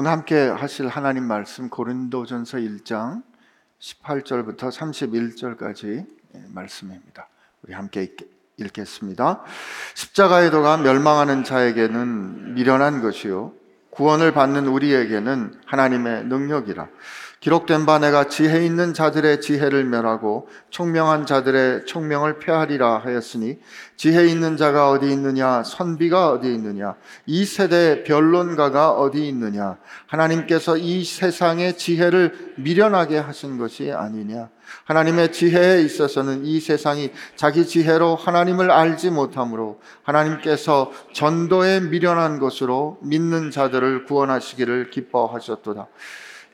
오늘 함께 하실 하나님 말씀 고린도전서 1장 18절부터 31절까지 말씀입니다. 우리 함께 읽겠습니다. 십자가의 도가 멸망하는 자에게는 미련한 것이요 구원을 받는 우리에게는 하나님의 능력이라. 기록된 바 내가 지혜 있는 자들의 지혜를 멸하고 총명한 자들의 총명을 폐하리라 하였으니 지혜 있는 자가 어디 있느냐? 선비가 어디 있느냐? 이 세대의 변론가가 어디 있느냐? 하나님께서 이 세상의 지혜를 미련하게 하신 것이 아니냐? 하나님의 지혜에 있어서는 이 세상이 자기 지혜로 하나님을 알지 못하므로 하나님께서 전도에 미련한 것으로 믿는 자들을 구원하시기를 기뻐하셨도다.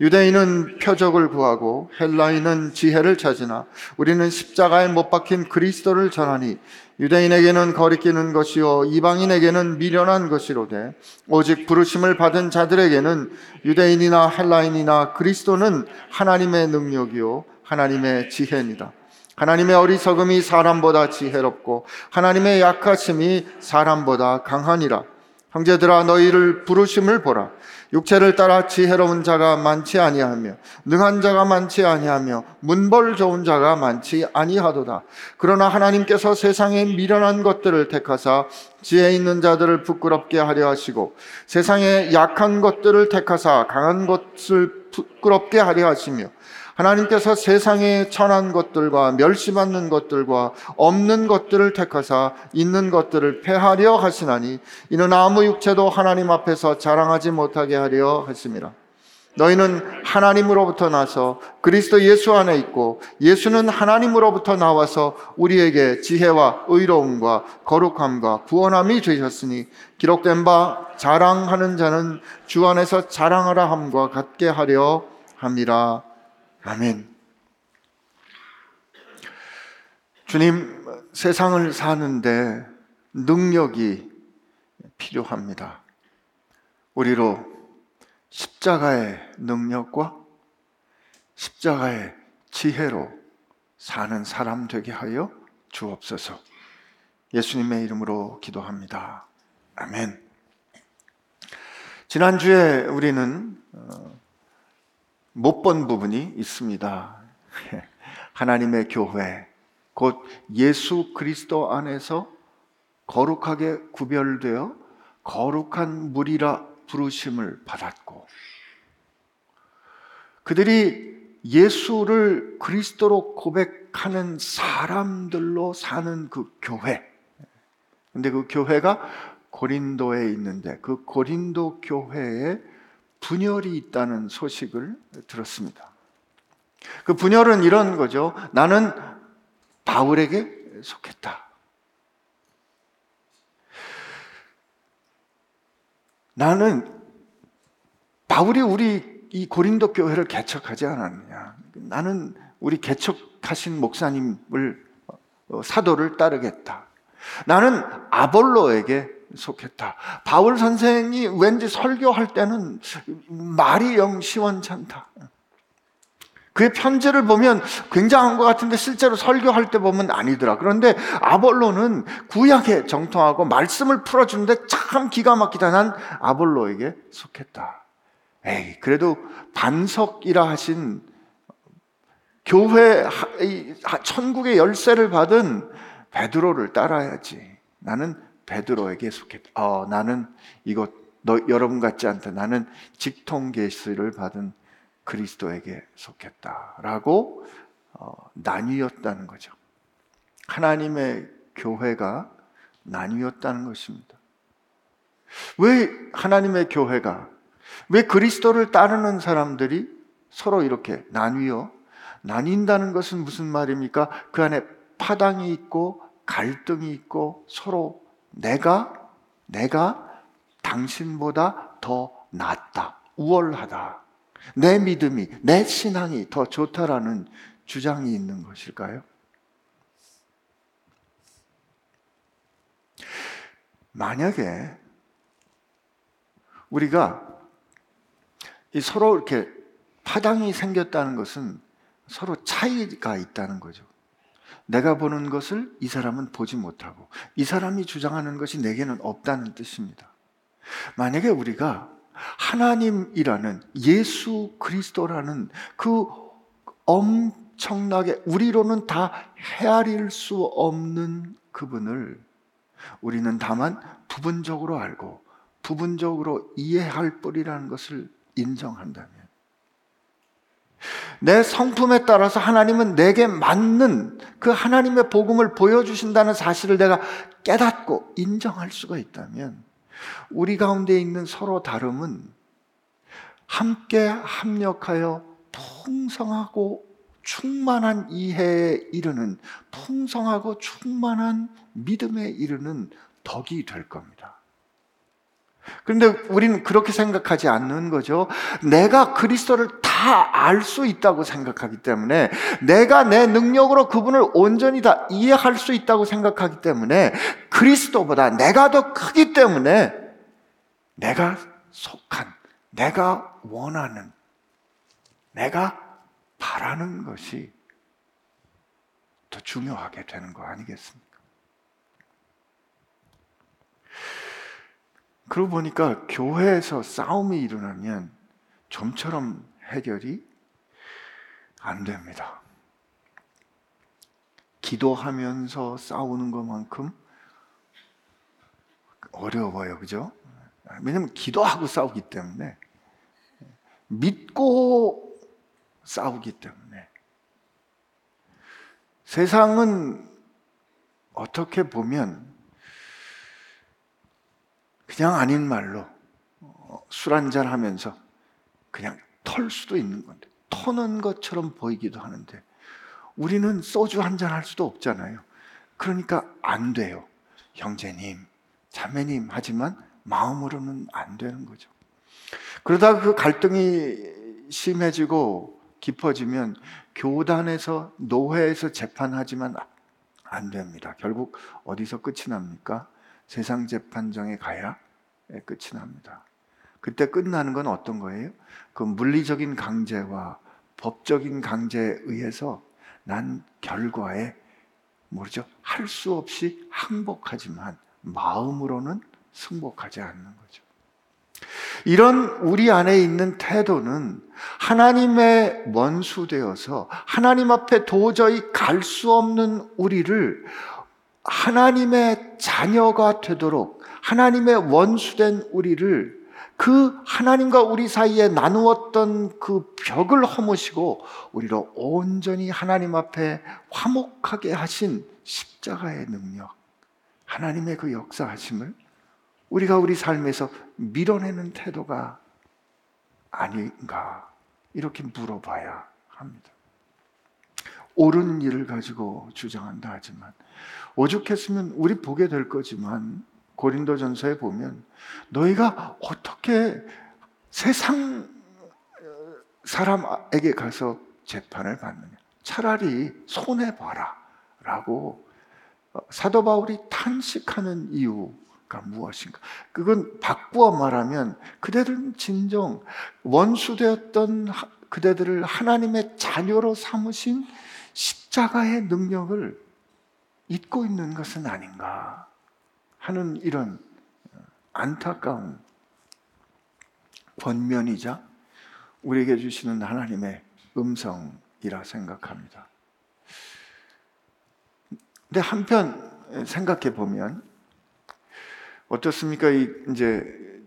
유대인은 표적을 구하고 헬라인은 지혜를 찾으나 우리는 십자가에 못 박힌 그리스도를 전하니 유대인에게는 거리끼는 것이요 이방인에게는 미련한 것이로되 오직 부르심을 받은 자들에게는 유대인이나 헬라인이나 그리스도는 하나님의 능력이요 하나님의 지혜입니다. 하나님의 어리석음이 사람보다 지혜롭고 하나님의 약하심이 사람보다 강하니라. 형제들아 너희를 부르심을 보라. 육체를 따라 지혜로운 자가 많지 아니하며 능한 자가 많지 아니하며 문벌 좋은 자가 많지 아니하도다. 그러나 하나님께서 세상에 미련한 것들을 택하사 지혜 있는 자들을 부끄럽게 하려 하시고 세상에 약한 것들을 택하사 강한 것을 부끄럽게 하려 하시며 하나님께서 세상에 천한 것들과 멸시받는 것들과 없는 것들을 택하사 있는 것들을 폐하려 하시나니 이는 아무 육체도 하나님 앞에서 자랑하지 못하게 하려 하심이라. 너희는 하나님으로부터 나서 그리스도 예수 안에 있고 예수는 하나님으로부터 나와서 우리에게 지혜와 의로움과 거룩함과 구원함이 되셨으니 기록된 바 자랑하는 자는 주 안에서 자랑하라 함과 같게 하려 함이라. 아멘. 주님, 세상을 사는데 능력이 필요합니다. 우리로 십자가의 능력과 십자가의 지혜로 사는 사람 되게 하여 주옵소서. 예수님의 이름으로 기도합니다. 아멘. 지난주에 우리는 어, 못 본 부분이 있습니다. 하나님의 교회, 곧 예수 그리스도 안에서 거룩하게 구별되어 거룩한 물이라 부르심을 받았고, 그들이 예수를 그리스도로 고백하는 사람들로 사는 그 교회. 근데 그 교회가 고린도에 있는데 그 고린도 교회에 분열이 있다는 소식을 들었습니다. 그 분열은 이런 거죠. 나는 바울에게 속했다. 나는 바울이 우리 이 고린도 교회를 개척하지 않았느냐. 나는 우리 개척하신 목사님을 어, 사도를 따르겠다. 나는 아볼로에게 속했다. 바울 선생이 왠지 설교할 때는 말이 영 시원찮다. 그의 편지를 보면 굉장한 것 같은데 실제로 설교할 때 보면 아니더라. 그런데 아볼로는 구약에 정통하고 말씀을 풀어주는데 참 기가 막히다. 난 아볼로에게 속했다. 에이, 그래도 반석이라 하신 교회 천국의 열쇠를 받은 베드로를 따라야지. 나는 베드로에게 속했다. 어, 나는 이것 너 여러분 같지 않다. 나는 직통 계시를 받은 그리스도에게 속했다라고 어, 나뉘었다는 거죠. 하나님의 교회가 나뉘었다는 것입니다. 왜 하나님의 교회가 왜 그리스도를 따르는 사람들이 서로 이렇게 나뉘어 나뉜다는 것은 무슨 말입니까? 그 안에 파당이 있고 갈등이 있고 서로 내가, 내가 당신보다 더 낫다. 우월하다. 내 믿음이, 내 신앙이 더 좋다라는 주장이 있는 것일까요? 만약에 우리가 서로 이렇게 파당이 생겼다는 것은 서로 차이가 있다는 거죠. 내가 보는 것을 이 사람은 보지 못하고 이 사람이 주장하는 것이 내게는 없다는 뜻입니다. 만약에 우리가 하나님이라는 예수 그리스도라는 그 엄청나게 우리로는 다 헤아릴 수 없는 그분을 우리는 다만 부분적으로 알고 부분적으로 이해할 뿐이라는 것을 인정한다면 내 성품에 따라서 하나님은 내게 맞는 그 하나님의 복음을 보여주신다는 사실을 내가 깨닫고 인정할 수가 있다면 우리 가운데 있는 서로 다름은 함께 합력하여 풍성하고 충만한 이해에 이르는 풍성하고 충만한 믿음에 이르는 덕이 될 겁니다. 그런데 우리는 그렇게 생각하지 않는 거죠. 내가 그리스도를 다 알 수 있다고 생각하기 때문에 내가 내 능력으로 그분을 온전히 다 이해할 수 있다고 생각하기 때문에 그리스도보다 내가 더 크기 때문에 내가 속한, 내가 원하는, 내가 바라는 것이 더 중요하게 되는 거 아니겠습니까? 그러고 보니까 교회에서 싸움이 일어나면 좀처럼 해결이 안 됩니다. 기도하면서 싸우는 것만큼 어려워요. 그죠? 왜냐면 기도하고 싸우기 때문에 믿고 싸우기 때문에 세상은 어떻게 보면 그냥 아닌 말로 어, 술 한잔 하면서 그냥 털 수도 있는 건데 터는 것처럼 보이기도 하는데 우리는 소주 한잔 할 수도 없잖아요. 그러니까 안 돼요. 형제님, 자매님 하지만 마음으로는 안 되는 거죠. 그러다가 그 갈등이 심해지고 깊어지면 교단에서 노회에서 재판하지만 안 됩니다. 결국 어디서 끝이 납니까? 세상 재판정에 가야 끝이 납니다. 그때 끝나는 건 어떤 거예요? 그 물리적인 강제와 법적인 강제에 의해서 난 결과에 모르죠. 할 수 없이 항복하지만 마음으로는 승복하지 않는 거죠. 이런 우리 안에 있는 태도는 하나님의 원수되어서 하나님 앞에 도저히 갈 수 없는 우리를 하나님의 자녀가 되도록 하나님의 원수된 우리를 그 하나님과 우리 사이에 나누었던 그 벽을 허무시고 우리로 온전히 하나님 앞에 화목하게 하신 십자가의 능력, 하나님의 그 역사하심을 우리가 우리 삶에서 밀어내는 태도가 아닌가 이렇게 물어봐야 합니다. 옳은 일을 가지고 주장한다 하지만 오죽했으면 우리 보게 될 거지만 고린도전서에 보면 너희가 어떻게 세상 사람에게 가서 재판을 받느냐 차라리 손해 봐라라고 사도 바울이 탄식하는 이유 가 무엇인가? 그건 바꾸어 말하면 그대들은 진정 원수되었던 그대들을 하나님의 자녀로 삼으신 십자가의 능력을 잊고 있는 것은 아닌가 하는 이런 안타까운 권면이자 우리에게 주시는 하나님의 음성이라 생각합니다. 근데 한편 생각해 보면 어떻습니까? 이 이제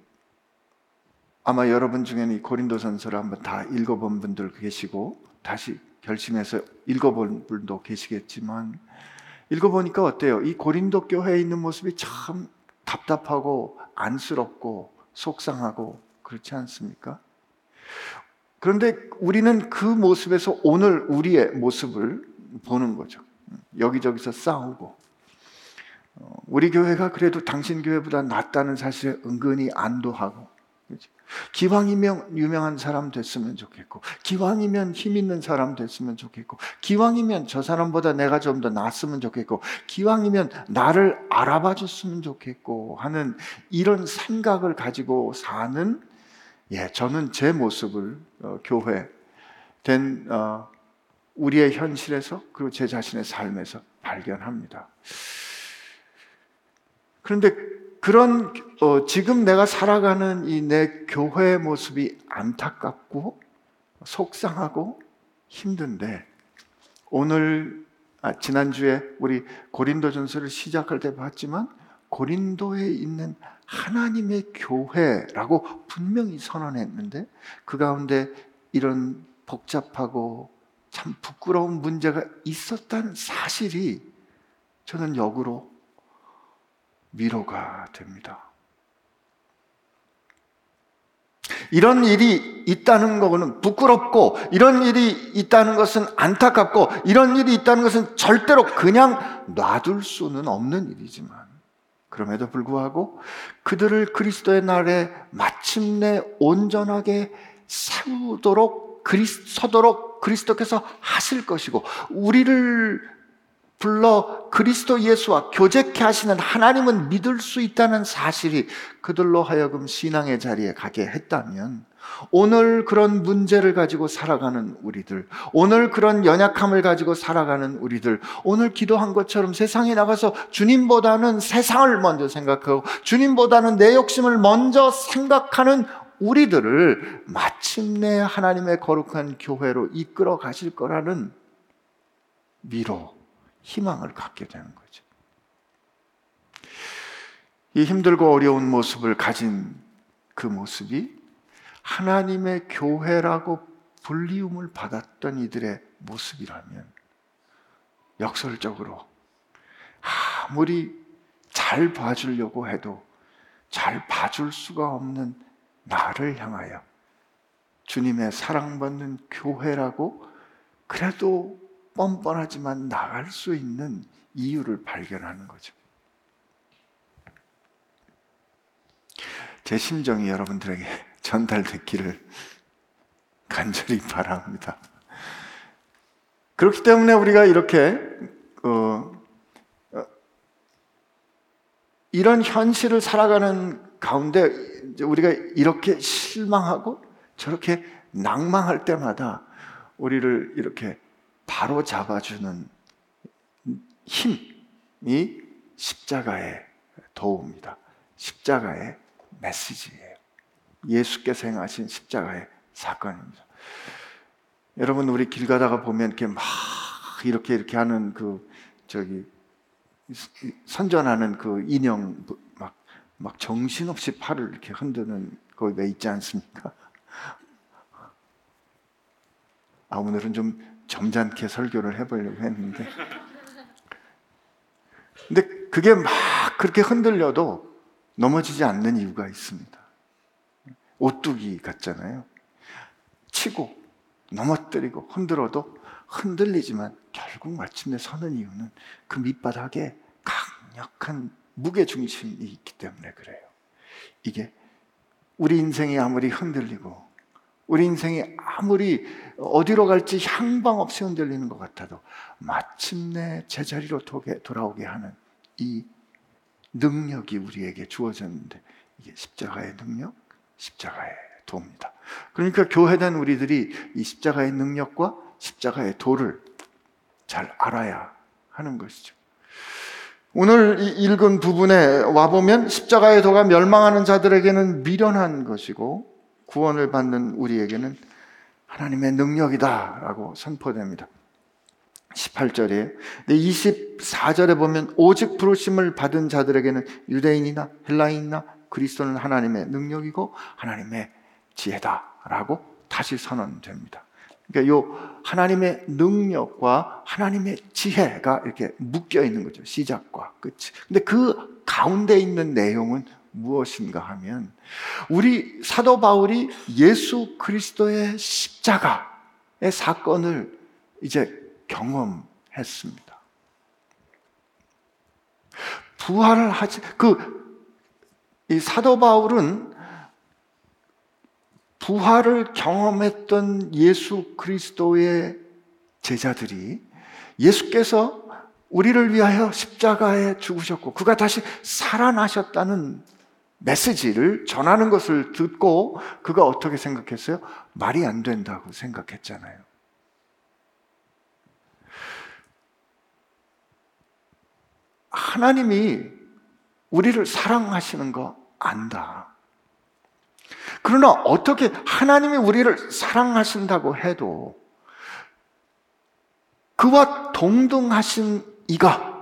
아마 여러분 중에는 이 고린도전서를 한번 다 읽어본 분들 계시고 다시 결심해서 읽어본 분도 계시겠지만 읽어보니까 어때요? 이 고린도 교회에 있는 모습이 참 답답하고 안쓰럽고 속상하고 그렇지 않습니까? 그런데 우리는 그 모습에서 오늘 우리의 모습을 보는 거죠. 여기저기서 싸우고 어, 우리 교회가 그래도 당신 교회보다 낫다는 사실에 은근히 안도하고 기왕이면 유명한 사람 됐으면 좋겠고 기왕이면 힘 있는 사람 됐으면 좋겠고 기왕이면 저 사람보다 내가 좀 더 낫으면 좋겠고 기왕이면 나를 알아봐 줬으면 좋겠고 하는 이런 생각을 가지고 사는 예 저는 제 모습을 어, 교회 된 어, 우리의 현실에서 그리고 제 자신의 삶에서 발견합니다. 그런데 그런 어, 지금 내가 살아가는 이 내 교회의 모습이 안타깝고 속상하고 힘든데 오늘 아, 지난주에 우리 고린도전서를 시작할 때 봤지만 고린도에 있는 하나님의 교회라고 분명히 선언했는데 그 가운데 이런 복잡하고 참 부끄러운 문제가 있었다는 사실이 저는 역으로 위로가 됩니다. 이런 일이 있다는 거는 부끄럽고 이런 일이 있다는 것은 안타깝고 이런 일이 있다는 것은 절대로 그냥 놔둘 수는 없는 일이지만 그럼에도 불구하고 그들을 그리스도의 날에 마침내 온전하게 세우도록 그리스, 서도록 그리스도께서 하실 것이고 우리를 불러 그리스도 예수와 교제케 하시는 하나님은 믿을 수 있다는 사실이 그들로 하여금 신앙의 자리에 가게 했다면 오늘 그런 문제를 가지고 살아가는 우리들, 오늘 그런 연약함을 가지고 살아가는 우리들, 오늘 기도한 것처럼 세상에 나가서 주님보다는 세상을 먼저 생각하고 주님보다는 내 욕심을 먼저 생각하는 우리들을 마침내 하나님의 거룩한 교회로 이끌어 가실 거라는 위로, 희망을 갖게 되는 거죠. 이 힘들고 어려운 모습을 가진 그 모습이 하나님의 교회라고 불리움을 받았던 이들의 모습이라면 역설적으로 아무리 잘 봐주려고 해도 잘 봐줄 수가 없는 나를 향하여 주님의 사랑받는 교회라고 그래도 뻔뻔하지만 나갈 수 있는 이유를 발견하는 거죠. 제 심정이 여러분들에게 전달됐기를 간절히 바랍니다. 그렇기 때문에 우리가 이렇게 어, 어, 이런 현실을 살아가는 가운데 우리가 이렇게 실망하고 저렇게 낭망할 때마다 우리를 이렇게 바로 잡아주는 힘이 십자가의 도움입니다. 십자가의 메시지예요. 예수께서 행하신 십자가의 사건입니다. 여러분 우리 길 가다가 보면 이렇게 막 이렇게 이렇게 하는 그 저기 선전하는 그 인형 막, 막 정신없이 팔을 이렇게 흔드는 거왜 있지 않습니까? 아 오늘은 좀 점잖게 설교를 해보려고 했는데 근데 그게 막 그렇게 흔들려도 넘어지지 않는 이유가 있습니다. 오뚜기 같잖아요. 치고 넘어뜨리고 흔들어도 흔들리지만 결국 마침내 서는 이유는 그 밑바닥에 강력한 무게 중심이 있기 때문에 그래요. 이게 우리 인생이 아무리 흔들리고 우리 인생이 아무리 어디로 갈지 향방 없이 흔들리는 것 같아도 마침내 제자리로 돌아오게 하는 이 능력이 우리에게 주어졌는데 이게 십자가의 능력, 십자가의 도입니다. 그러니까 교회된 우리들이 이 십자가의 능력과 십자가의 도를 잘 알아야 하는 것이죠. 오늘 읽은 부분에 와보면 십자가의 도가 멸망하는 자들에게는 미련한 것이고 구원을 받는 우리에게는 하나님의 능력이다라고 선포됩니다. 18절에 24절에 보면 오직 부르심을 받은 자들에게는 유대인이나 헬라인이나 그리스도는 하나님의 능력이고 하나님의 지혜다라고 다시 선언됩니다. 그러니까 요 하나님의 능력과 하나님의 지혜가 이렇게 묶여 있는 거죠. 시작과 끝이. 근데 그 가운데 있는 내용은 무엇인가 하면 우리 사도 바울이 예수 그리스도의 십자가의 사건을 이제 경험했습니다. 부활을 하지 그 이 사도 바울은 부활을 경험했던 예수 그리스도의 제자들이 예수께서 우리를 위하여 십자가에 죽으셨고 그가 다시 살아나셨다는 메시지를 전하는 것을 듣고 그가 어떻게 생각했어요? 말이 안 된다고 생각했잖아요. 하나님이 우리를 사랑하시는 거 안다. 그러나 어떻게 하나님이 우리를 사랑하신다고 해도 그와 동등하신 이가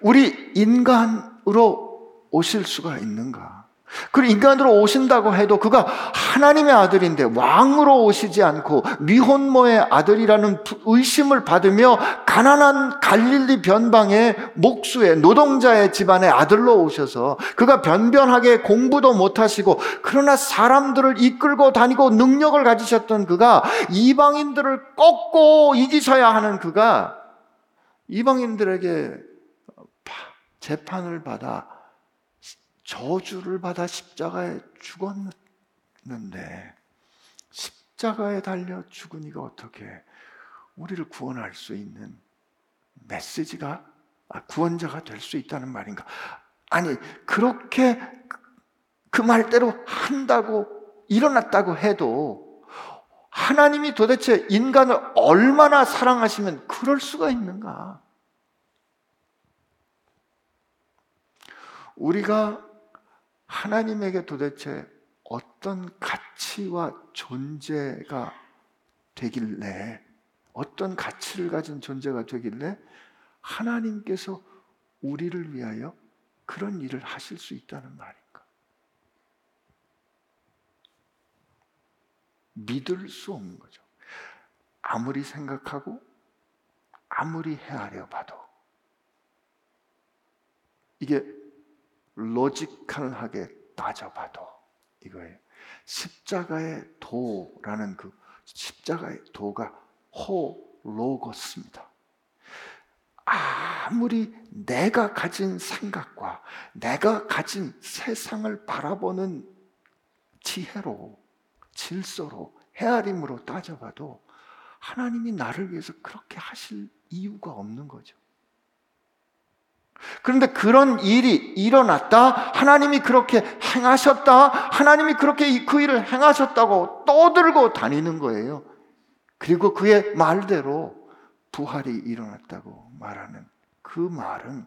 우리 인간으로 오실 수가 있는가? 그리고 인간으로 오신다고 해도 그가 하나님의 아들인데 왕으로 오시지 않고 미혼모의 아들이라는 의심을 받으며 가난한 갈릴리 변방의 목수의 노동자의 집안의 아들로 오셔서 그가 변변하게 공부도 못하시고 그러나 사람들을 이끌고 다니고 능력을 가지셨던 그가 이방인들을 꺾고 이기셔야 하는 그가 이방인들에게 재판을 받아 저주를 받아 십자가에 죽었는데 십자가에 달려 죽은 이가 어떻게 우리를 구원할 수 있는 메시지가 아, 구원자가 될 수 있다는 말인가? 아니 그렇게 그 말대로 한다고 일어났다고 해도 하나님이 도대체 인간을 얼마나 사랑하시면 그럴 수가 있는가? 우리가 하나님에게 도대체 어떤 가치와 존재가 되길래, 어떤 가치를 가진 존재가 되길래 하나님께서 우리를 위하여 그런 일을 하실 수 있다는 말인가? 믿을 수 없는 거죠. 아무리 생각하고, 아무리 헤아려 봐도. 이게 로지컬하게 따져봐도 이거예요. 십자가의 도라는 그 십자가의 도가 호로고스입니다. 아무리 내가 가진 생각과 내가 가진 세상을 바라보는 지혜로, 질서로, 헤아림으로 따져봐도 하나님이 나를 위해서 그렇게 하실 이유가 없는 거죠. 그런데 그런 일이 일어났다. 하나님이 그렇게 행하셨다. 하나님이 그렇게 그 일을 행하셨다고 떠들고 다니는 거예요. 그리고 그의 말대로 부활이 일어났다고 말하는 그 말은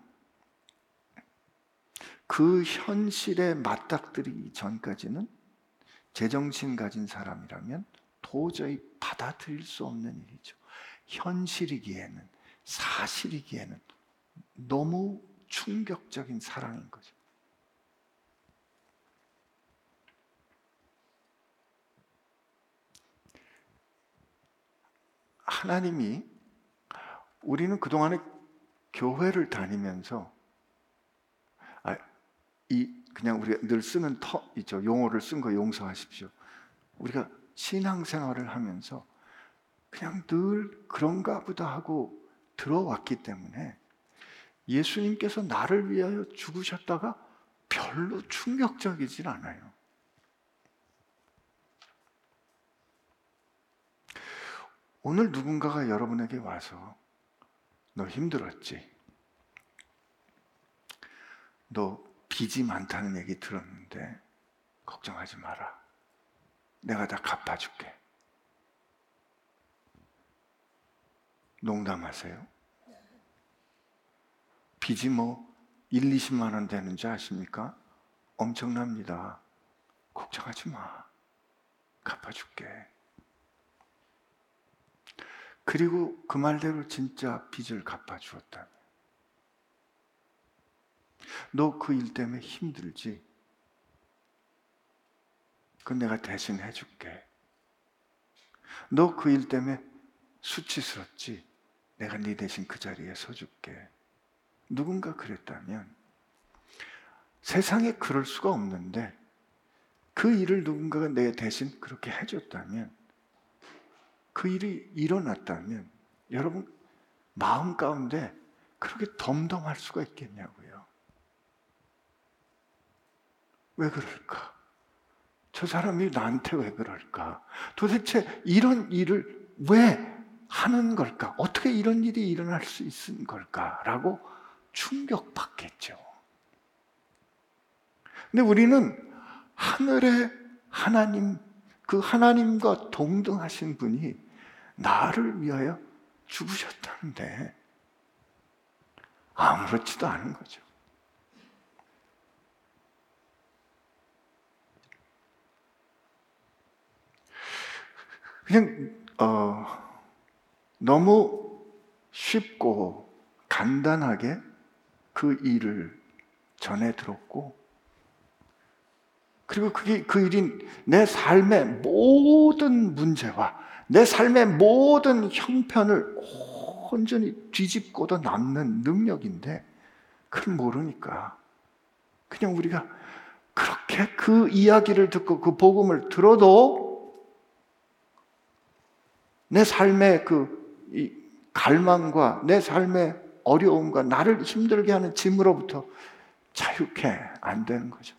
그 현실에 맞닥뜨리기 전까지는 제정신 가진 사람이라면 도저히 받아들일 수 없는 일이죠. 현실이기에는, 사실이기에는 너무 충격적인 사랑인 거죠. 하나님이 우리는 그동안에 교회를 다니면서 아, 이 그냥 우리가 늘 쓰는 터 있죠 용어를 쓴 거 용서하십시오. 우리가 신앙생활을 하면서 그냥 늘 그런가 보다 하고 들어왔기 때문에 예수님께서 나를 위하여 죽으셨다가 별로 충격적이진 않아요. 오늘 누군가가 여러분에게 와서 너 힘들었지? 너 빚이 많다는 얘기 들었는데 걱정하지 마라. 내가 다 갚아줄게. 농담하세요? 빚이 뭐 1, 20만 원 되는 지 아십니까? 엄청납니다. 걱정하지 마. 갚아줄게. 그리고 그 말대로 진짜 빚을 갚아주었다면 너그 일 때문에 힘들지? 그 내가 대신 해줄게. 너 그 일 때문에 수치스럽지? 내가 네 대신 그 자리에 서줄게. 누군가 그랬다면 세상에 그럴 수가 없는데 그 일을 누군가가 내 대신 그렇게 해줬다면 그 일이 일어났다면 여러분 마음 가운데 그렇게 덤덤할 수가 있겠냐고요. 왜 그럴까? 저 사람이 나한테 왜 그럴까? 도대체 이런 일을 왜 하는 걸까? 어떻게 이런 일이 일어날 수 있는 걸까? 라고 충격받겠죠. 근데 우리는 하늘의 하나님, 그 하나님과 동등하신 분이 나를 위하여 죽으셨다는데 아무렇지도 않은 거죠. 그냥 어, 너무 쉽고 간단하게 그 일을 전해 들었고 그리고 그게 그 일이 내 삶의 모든 문제와 내 삶의 모든 형편을 온전히 뒤집고도 남는 능력인데 그걸 모르니까 그냥 우리가 그렇게 그 이야기를 듣고 그 복음을 들어도 내 삶의 그 갈망과 내 삶의 어려움과 나를 힘들게 하는 짐으로부터 자유케 안 되는 거죠.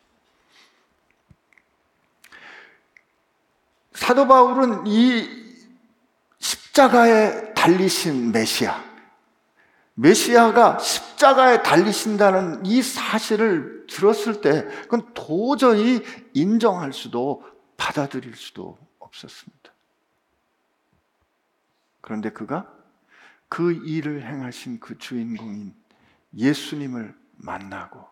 사도 바울은 이 십자가에 달리신 메시아, 메시아가 십자가에 달리신다는 이 사실을 들었을 때 그건 도저히 인정할 수도 받아들일 수도 없었습니다. 그런데 그가 그 일을 행하신 그 주인공인 예수님을 만나고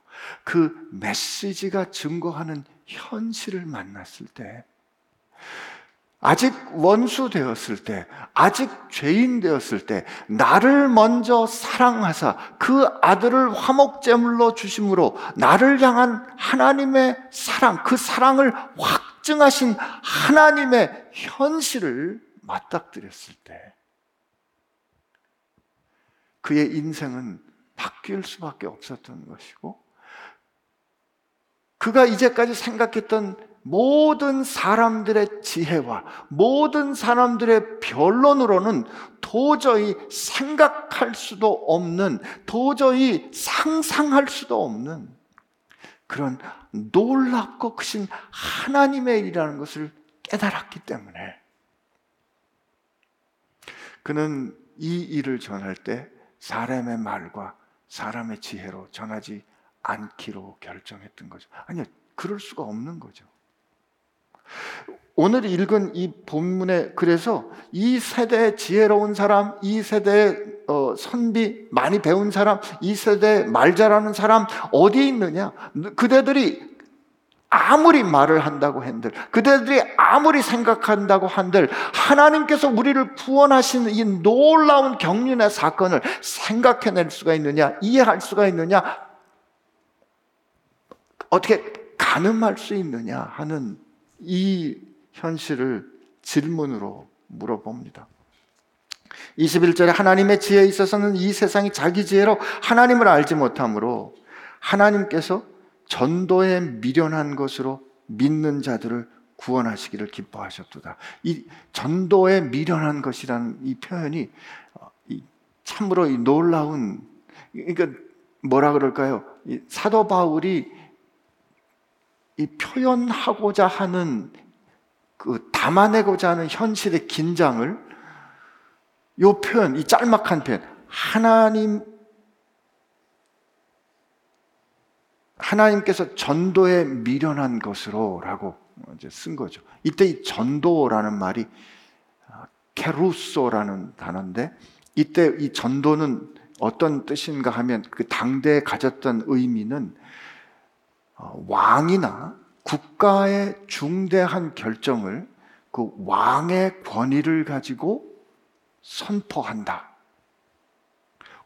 그 메시지가 증거하는 현실을 만났을 때 아직 원수 되었을 때, 아직 죄인 되었을 때, 나를 먼저 사랑하사 그 아들을 화목제물로 주심으로 나를 향한 하나님의 사랑, 그 사랑을 확증하신 하나님의 현실을 맞닥뜨렸을 때, 그의 인생은 바뀔 수밖에 없었던 것이고, 그가 이제까지 생각했던 모든 사람들의 지혜와 모든 사람들의 변론으로는 도저히 생각할 수도 없는, 도저히 상상할 수도 없는 그런 놀랍고 크신 하나님의 일이라는 것을 깨달았기 때문에 그는 이 일을 전할 때 사람의 말과 사람의 지혜로 전하지 않기로 결정했던 거죠. 아니요, 그럴 수가 없는 거죠. 오늘 읽은 이 본문에 그래서 이 세대의 지혜로운 사람, 이 세대의 어, 선비 많이 배운 사람, 이 세대의 말 잘하는 사람 어디에 있느냐? 그대들이 아무리 말을 한다고 한들, 그대들이 아무리 생각한다고 한들, 하나님께서 우리를 구원하신 이 놀라운 경륜의 사건을 생각해낼 수가 있느냐, 이해할 수가 있느냐, 어떻게 가늠할 수 있느냐 하는 이 현실을 질문으로 물어봅니다. 21절에 하나님의 지혜에 있어서는 이 세상이 자기 지혜로 하나님을 알지 못하므로 하나님께서 전도에 미련한 것으로 믿는 자들을 구원하시기를 기뻐하셨도다. 이 전도에 미련한 것이라는 이 표현이 어, 참으로 이 놀라운 그러니까 뭐라 그럴까요? 사도 바울이 이 표현하고자 하는 그 담아내고자 하는 현실의 긴장을 요 표현, 이 짤막한 표현, 하나님 하나님께서 전도에 미련한 것으로라고 이제 쓴 거죠. 이때 이 전도라는 말이 아, 케루소라는 단어인데 이때 이 전도는 어떤 뜻인가 하면 그 당대에 가졌던 의미는 어, 왕이나 국가의 중대한 결정을 그 왕의 권위를 가지고 선포한다.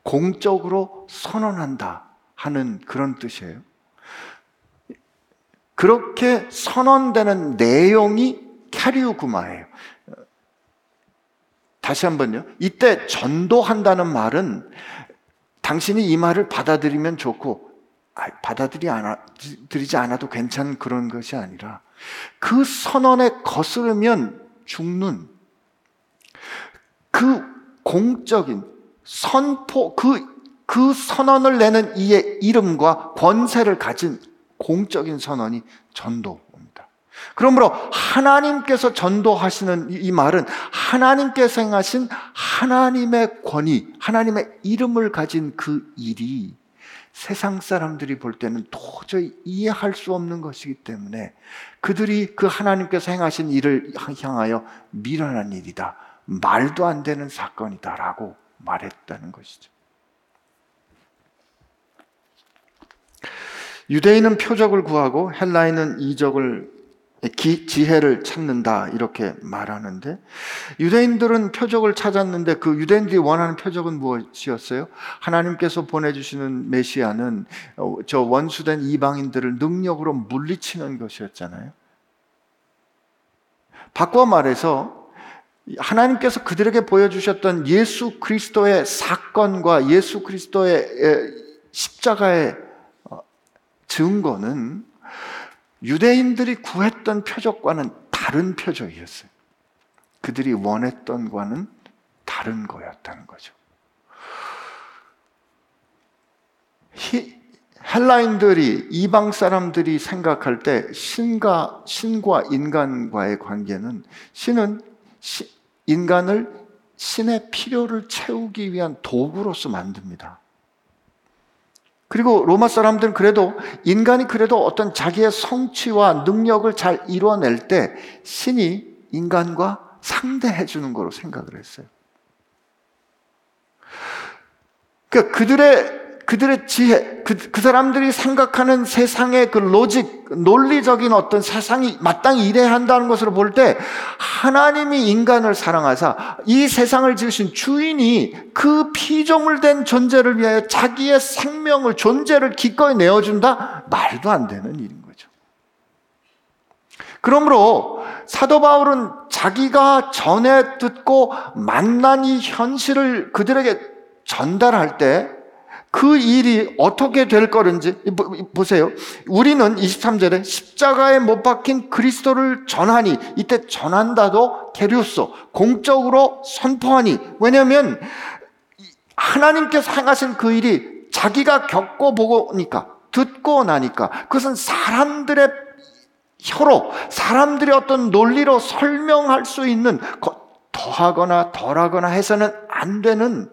공적으로 선언한다 하는 그런 뜻이에요. 그렇게 선언되는 내용이 캐리우구마예요. 다시 한번요. 이때 전도한다는 말은 당신이 이 말을 받아들이면 좋고 받아들이지 않아도 괜찮은 그런 것이 아니라 그 선언에 거스르면 죽는 그 공적인 선포, 그, 그 선언을 내는 이의 이름과 권세를 가진 공적인 선언이 전도입니다. 그러므로 하나님께서 전도하시는 이 말은 하나님께서 행하신 하나님의 권위, 하나님의 이름을 가진 그 일이 세상 사람들이 볼 때는 도저히 이해할 수 없는 것이기 때문에 그들이 그 하나님께서 행하신 일을 향하여 미련한 일이다. 말도 안 되는 사건이다라고 말했다는 것이죠. 유대인은 표적을 구하고 헬라인은 이적을 기, 지혜를 찾는다 이렇게 말하는데 유대인들은 표적을 찾았는데 그 유대인들이 원하는 표적은 무엇이었어요? 하나님께서 보내주시는 메시아는 어, 저 원수된 이방인들을 능력으로 물리치는 것이었잖아요. 바꿔 말해서 하나님께서 그들에게 보여주셨던 예수 그리스도의 사건과 예수 그리스도의 십자가의 어, 증거는 유대인들이 구했던 표적과는 다른 표적이었어요. 그들이 원했던 과는 다른 거였다는 거죠. 히, 헬라인들이 이방 사람들이 생각할 때 신과 신과 인간과의 관계는 신은 시, 인간을 신의 필요를 채우기 위한 도구로서 만듭니다. 그리고 로마 사람들은 그래도 인간이 그래도 어떤 자기의 성취와 능력을 잘 이뤄낼 때 신이 인간과 상대해 주는 거로 생각을 했어요. 그러니까 그들의 그들의 지혜, 그, 그 사람들이 생각하는 세상의 그 로직, 논리적인 어떤 세상이 마땅히 이래야 한다는 것으로 볼 때 하나님이 인간을 사랑하사 이 세상을 지으신 주인이 그 피조물 된 존재를 위하여 자기의 생명을, 존재를 기꺼이 내어준다? 말도 안 되는 일인 거죠. 그러므로 사도 바울은 자기가 전에 듣고 만난 이 현실을 그들에게 전달할 때 그 일이 어떻게 될 거는지 보세요. 우리는 23절에 십자가에 못 박힌 그리스도를 전하니 이때 전한다도 게리우스 공적으로 선포하니 왜냐하면 하나님께서 행하신 그 일이 자기가 겪고 보고니까 듣고 나니까 그것은 사람들의 혀로 사람들의 어떤 논리로 설명할 수 있는 더하거나 덜하거나 해서는 안 되는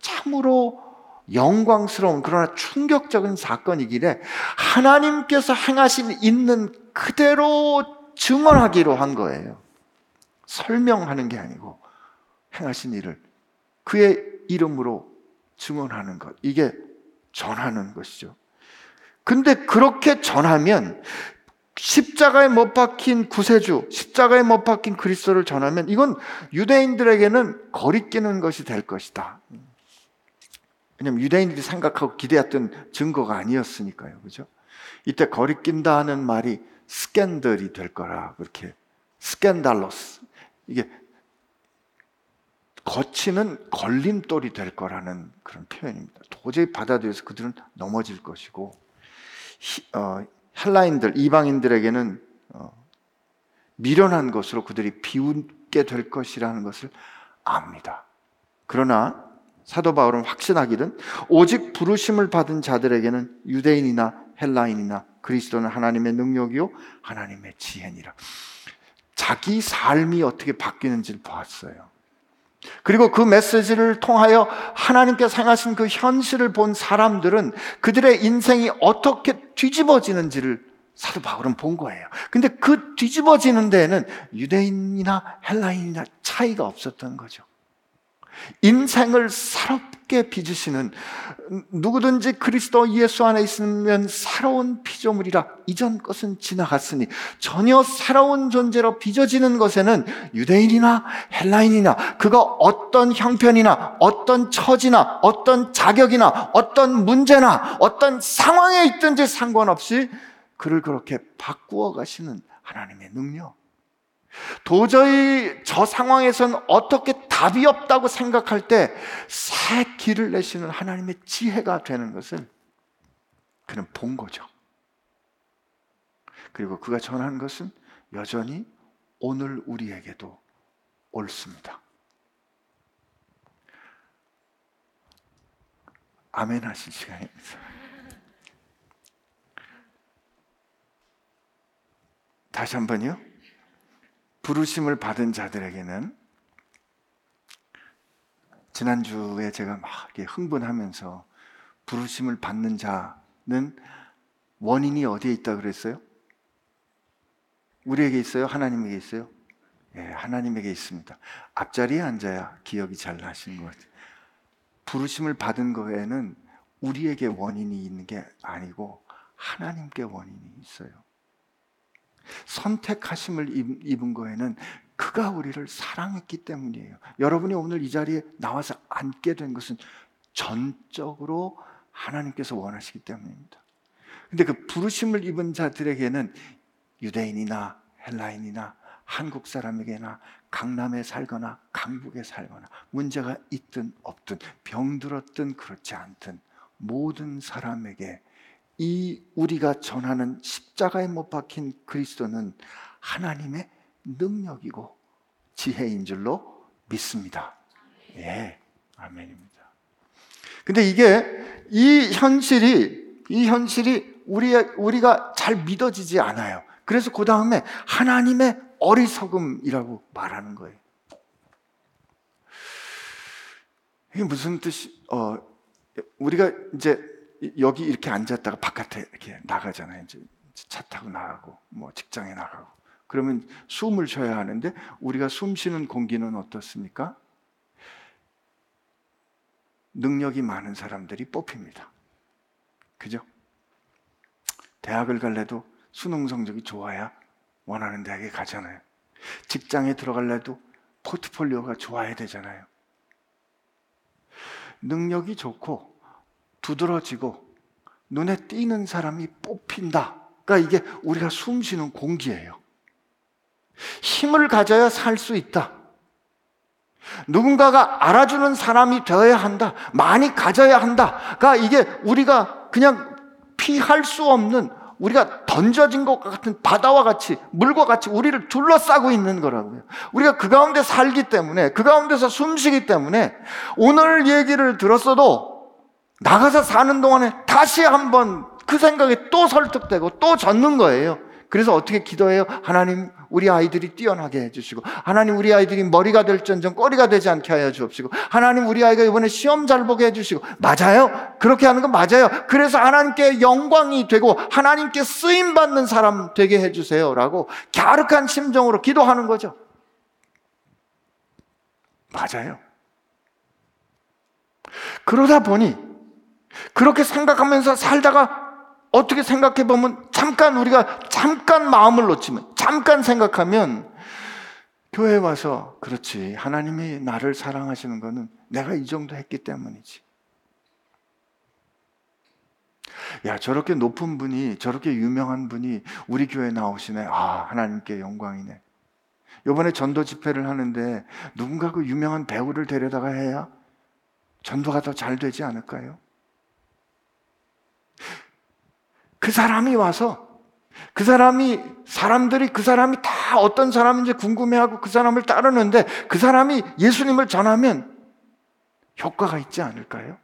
참으로 영광스러운 그러나 충격적인 사건이기에 하나님께서 행하신 있는 그대로 증언하기로 한 거예요. 설명하는 게 아니고 행하신 일을 그의 이름으로 증언하는 것. 이게 전하는 것이죠. 근데 그렇게 전하면 십자가에 못 박힌 구세주, 십자가에 못 박힌 그리스도를 전하면 이건 유대인들에게는 거리끼는 것이 될 것이다. 왜냐면 유대인들이 생각하고 기대했던 증거가 아니었으니까요. 그죠? 이때 거리 낀다 하는 말이 스캔들이 될 거라. 그렇게. 스캔달로스. 이게 거치는 걸림돌이 될 거라는 그런 표현입니다. 도저히 받아들여서 그들은 넘어질 것이고, 어, 헬라인들, 이방인들에게는 어, 미련한 것으로 그들이 비웃게 될 것이라는 것을 압니다. 그러나 사도 바울은 확신하기는 오직 부르심을 받은 자들에게는 유대인이나 헬라인이나 그리스도는 하나님의 능력이요 하나님의 지혜니라. 자기 삶이 어떻게 바뀌는지를 보았어요. 그리고 그 메시지를 통하여 하나님께서 행하신 그 현실을 본 사람들은 그들의 인생이 어떻게 뒤집어지는지를 사도 바울은 본 거예요. 근데 그 뒤집어지는 데에는 유대인이나 헬라인이나 차이가 없었던 거죠. 인생을 새롭게 빚으시는 누구든지 그리스도 예수 안에 있으면 새로운 피조물이라 이전 것은 지나갔으니 전혀 새로운 존재로 빚어지는 것에는 유대인이나 헬라인이나 그가 어떤 형편이나 어떤 처지나 어떤 자격이나 어떤 문제나 어떤 상황에 있든지 상관없이 그를 그렇게 바꾸어 가시는 하나님의 능력 도저히 저 상황에선 어떻게 답이 없다고 생각할 때 새 길을 내시는 하나님의 지혜가 되는 것을 그는 본 거죠. 그리고 그가 전한 것은 여전히 오늘 우리에게도 옳습니다. 아멘 하신 시간입니다. 다시 한 번요. 부르심을 받은 자들에게는 지난주에 제가 막 흥분하면서 부르심을 받는 자는 원인이 어디에 있다 그랬어요? 우리에게 있어요? 하나님에게 있어요? 예, 하나님에게 있습니다. 앞자리에 앉아야 기억이 잘 나시는 것 같아요. 부르심을 받은 거에는 우리에게 원인이 있는 게 아니고 하나님께 원인이 있어요. 선택하심을 입은 거에는 그가 우리를 사랑했기 때문이에요. 여러분이 오늘 이 자리에 나와서 앉게 된 것은 전적으로 하나님께서 원하시기 때문입니다. 근데 그 부르심을 입은 자들에게는 유대인이나 헬라인이나 한국 사람에게나 강남에 살거나 강북에 살거나 문제가 있든 없든 병들었든 그렇지 않든 모든 사람에게 이 우리가 전하는 십자가에 못 박힌 그리스도는 하나님의 능력이고 지혜인 줄로 믿습니다. 예, 아멘입니다. 근데 이게 이 현실이 이 현실이 우리 우리가 잘 믿어지지 않아요. 그래서 그 다음에 하나님의 어리석음이라고 말하는 거예요. 이게 무슨 뜻이? 어, 우리가 이제 여기 이렇게 앉았다가 바깥에 이렇게 나가잖아요. 이제 차 타고 나가고 뭐 직장에 나가고 그러면 숨을 쉬어야 하는데 우리가 숨 쉬는 공기는 어떻습니까? 능력이 많은 사람들이 뽑힙니다. 그죠? 대학을 갈래도 수능 성적이 좋아야 원하는 대학에 가잖아요. 직장에 들어갈래도 포트폴리오가 좋아야 되잖아요. 능력이 좋고 두드러지고 눈에 띄는 사람이 뽑힌다. 그러니까 이게 우리가 숨 쉬는 공기예요. 힘을 가져야 살 수 있다. 누군가가 알아주는 사람이 되어야 한다. 많이 가져야 한다. 그러니까 이게 우리가 그냥 피할 수 없는 우리가 던져진 것 같은 바다와 같이 물과 같이 우리를 둘러싸고 있는 거라고요. 우리가 그 가운데 살기 때문에 그 가운데서 숨쉬기 때문에 오늘 얘기를 들었어도 나가서 사는 동안에 다시 한번 그 생각에 또 설득되고 또 젖는 거예요. 그래서 어떻게 기도해요? 하나님, 우리 아이들이 뛰어나게 해주시고, 하나님, 우리 아이들이 머리가 될전정 꼬리가 되지 않게 하여 주옵시고, 하나님, 우리 아이가 이번에 시험 잘 보게 해주시고, 맞아요? 그렇게 하는 건 맞아요. 그래서 하나님께 영광이 되고, 하나님께 쓰임받는 사람 되게 해주세요. 라고 갸륵한 심정으로 기도하는 거죠. 맞아요. 그러다 보니, 그렇게 생각하면서 살다가 어떻게 생각해 보면 잠깐 우리가 잠깐 마음을 놓치면 잠깐 생각하면 교회 와서 그렇지 하나님이 나를 사랑하시는 거는 내가 이 정도 했기 때문이지. 야 저렇게 높은 분이 저렇게 유명한 분이 우리 교회 나오시네. 아 하나님께 영광이네. 요번에 전도 집회를 하는데 누군가 그 유명한 배우를 데려다가 해야 전도가 더 잘 되지 않을까요? 그 사람이 와서 그 사람이 사람들이 그 사람이 다 어떤 사람인지 궁금해하고 그 사람을 따르는데 그 사람이 예수님을 전하면 효과가 있지 않을까요?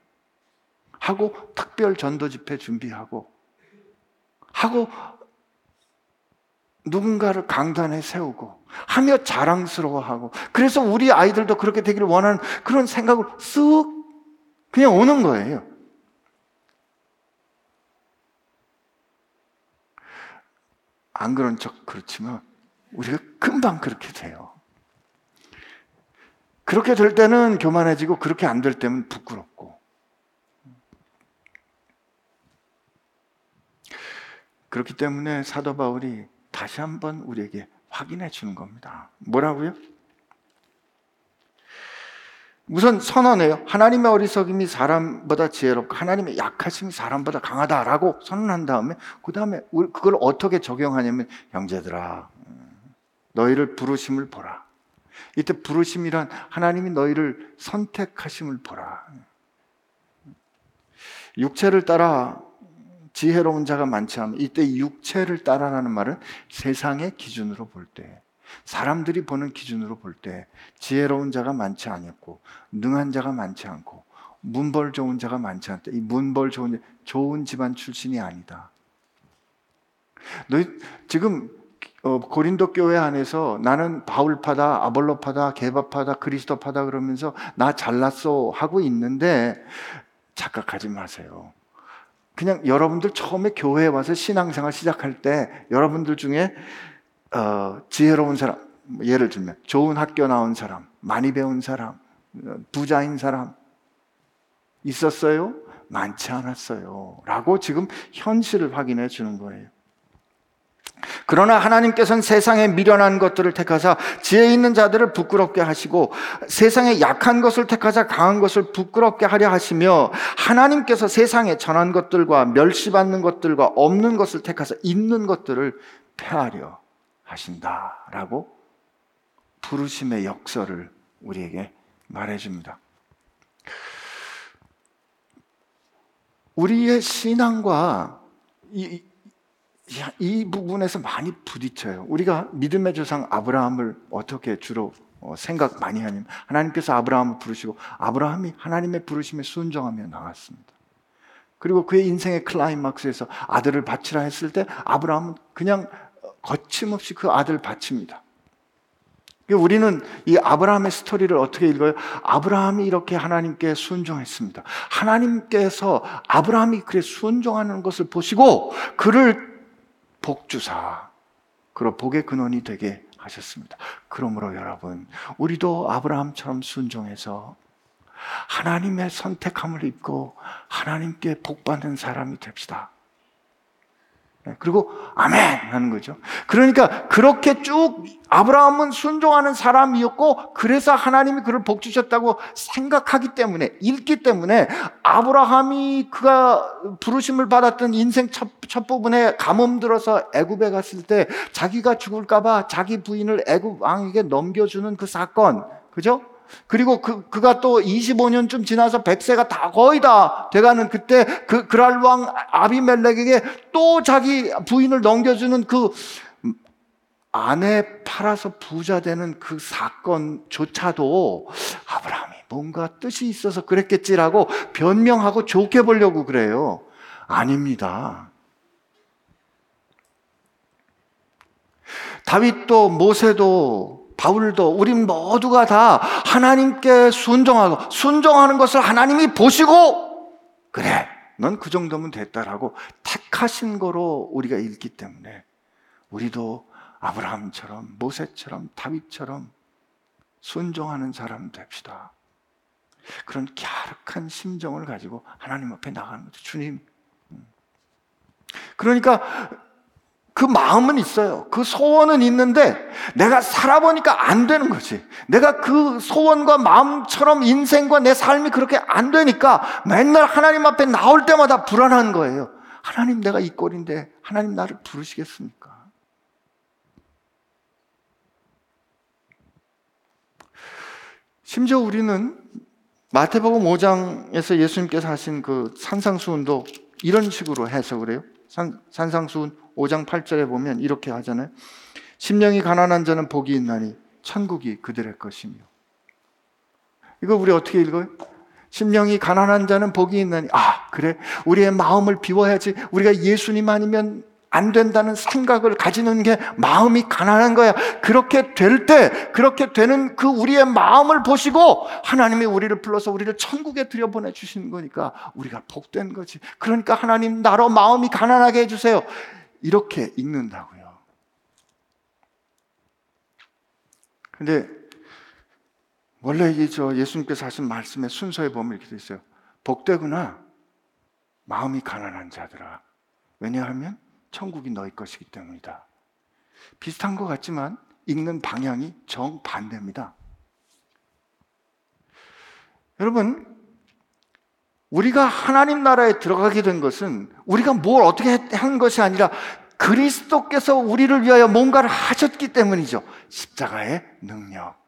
하고 특별 전도 집회 준비하고 하고 누군가를 강단에 세우고 하며 자랑스러워하고 그래서 우리 아이들도 그렇게 되기를 원하는 그런 생각으로 쓱 그냥 오는 거예요. 안 그런 척 그렇지만 우리가 금방 그렇게 돼요. 그렇게 될 때는 교만해지고 그렇게 안 될 때는 부끄럽고. 그렇기 때문에 사도 바울이 다시 한번 우리에게 확인해 주는 겁니다. 뭐라고요? 우선 선언해요. 하나님의 어리석임이 사람보다 지혜롭고 하나님의 약하심이 사람보다 강하다라고 선언한 다음에 그 다음에 그걸 어떻게 적용하냐면 형제들아 너희를 부르심을 보라. 이때 부르심이란 하나님이 너희를 선택하심을 보라. 육체를 따라 지혜로운 자가 많지 않으면 이때 육체를 따라라는 말은 세상의 기준으로 볼 때 사람들이 보는 기준으로 볼 때 지혜로운 자가 많지 않았고 능한 자가 많지 않고 문벌 좋은 자가 많지 않다. 이 문벌 좋은 좋은 집안 출신이 아니다. 너희 지금 어, 고린도 교회 안에서 나는 바울파다, 아볼로파다, 개바파다, 그리스도파다 그러면서 나 잘났어 하고 있는데 착각하지 마세요. 그냥 여러분들 처음에 교회에 와서 신앙생활 시작할 때 여러분들 중에 어, 지혜로운 사람, 예를 들면 좋은 학교 나온 사람, 많이 배운 사람, 부자인 사람 있었어요? 많지 않았어요. 라고 지금 현실을 확인해 주는 거예요. 그러나 하나님께서는 세상에 미련한 것들을 택하사 지혜 있는 자들을 부끄럽게 하시고 세상에 약한 것을 택하사 강한 것을 부끄럽게 하려 하시며 하나님께서 세상에 전한 것들과 멸시받는 것들과 없는 것을 택하사 있는 것들을 폐하려 하신다라고 부르심의 역설을 우리에게 말해줍니다. 우리의 신앙과 이, 이 부분에서 많이 부딪혀요. 우리가 믿음의 조상 아브라함을 어떻게 주로 어, 생각 많이 하냐면 하나님께서 아브라함을 부르시고 아브라함이 하나님의 부르심에 순종하며 나왔습니다. 그리고 그의 인생의 클라이막스에서 아들을 바치라 했을 때 아브라함은 그냥 거침없이 그 아들 바칩니다. 우리는 이 아브라함의 스토리를 어떻게 읽어요? 아브라함이 이렇게 하나님께 순종했습니다. 하나님께서 아브라함이 그래 순종하는 것을 보시고 그를 복주사, 그로 복의 근원이 되게 하셨습니다. 그러므로 여러분, 우리도 아브라함처럼 순종해서 하나님의 선택함을 입고 하나님께 복받는 사람이 됩시다. 네, 그리고 아멘 하는 거죠. 그러니까 그렇게 쭉 아브라함은 순종하는 사람이었고 그래서 하나님이 그를 복 주셨다고 생각하기 때문에 읽기 때문에 아브라함이 그가 부르심을 받았던 인생 첫, 첫 부분에 가뭄 들어서 애굽에 갔을 때 자기가 죽을까 봐 자기 부인을 애굽 왕에게 넘겨 주는 그 사건 그죠? 그리고 그, 그가 또 25년쯤 지나서 100세가 다 거의 다 돼가는 그때 그 그랄 왕 아비멜렉에게 또 자기 부인을 넘겨주는 그 아내 팔아서 부자 되는 그 사건조차도 아브라함이 뭔가 뜻이 있어서 그랬겠지라고 변명하고 좋게 보려고 그래요. 아닙니다. 다윗도 모세도 바울도 우린 모두가 다 하나님께 순종하고 순종하는 것을 하나님이 보시고 그래 넌 그 정도면 됐다라고 택하신 거로 우리가 읽기 때문에 우리도 아브라함처럼 모세처럼 다윗처럼 순종하는 사람 됩시다. 그런 갸륵한 심정을 가지고 하나님 앞에 나가는 거죠. 주님. 음. 그러니까 그 마음은 있어요. 그 소원은 있는데 내가 살아보니까 안 되는 거지. 내가 그 소원과 마음처럼 인생과 내 삶이 그렇게 안 되니까 맨날 하나님 앞에 나올 때마다 불안한 거예요. 하나님 내가 이 꼴인데 하나님 나를 부르시겠습니까? 심지어 우리는 마태복음 5장에서 예수님께서 하신 그 산상수훈도 이런 식으로 해석을 해요. 산, 산상수훈 5장 8절에 보면 이렇게 하잖아요. 심령이 가난한 자는 복이 있나니 천국이 그들의 것이며. 이거 우리 어떻게 읽어요? 심령이 가난한 자는 복이 있나니 아 그래 우리의 마음을 비워야지 우리가 예수님 아니면 안 된다는 생각을 가지는 게 마음이 가난한 거야. 그렇게 될 때, 그렇게 되는 그 우리의 마음을 보시고 하나님이 우리를 불러서 우리를 천국에 들여보내 주시는 거니까 우리가 복된 거지. 그러니까 하나님 나로 마음이 가난하게 해주세요. 이렇게 읽는다고요. 근데 원래 이 저 예수님께서 하신 말씀의 순서에 보면 이렇게 돼 있어요. 복되구나. 마음이 가난한 자들아. 왜냐하면 천국이 너희 것이기 때문이다. 비슷한 것 같지만 읽는 방향이 정반대입니다. 여러분, 우리가 하나님 나라에 들어가게 된 것은 우리가 뭘 어떻게 한 것이 아니라 그리스도께서 우리를 위하여 뭔가를 하셨기 때문이죠. 십자가의 능력.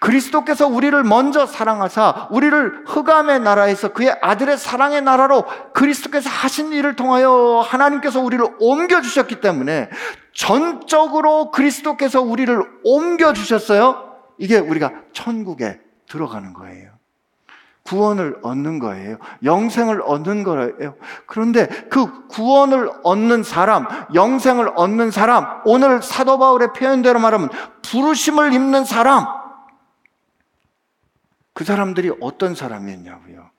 그리스도께서 우리를 먼저 사랑하사 우리를 흑암의 나라에서 그의 아들의 사랑의 나라로 그리스도께서 하신 일을 통하여 하나님께서 우리를 옮겨 주셨기 때문에 전적으로 그리스도께서 우리를 옮겨 주셨어요. 이게 우리가 천국에 들어가는 거예요. 구원을 얻는 거예요. 영생을 얻는 거예요. 그런데 그 구원을 얻는 사람, 영생을 얻는 사람, 오늘 사도 바울의 표현대로 말하면 부르심을 입는 사람, 그 사람들이 어떤 사람이었냐고요.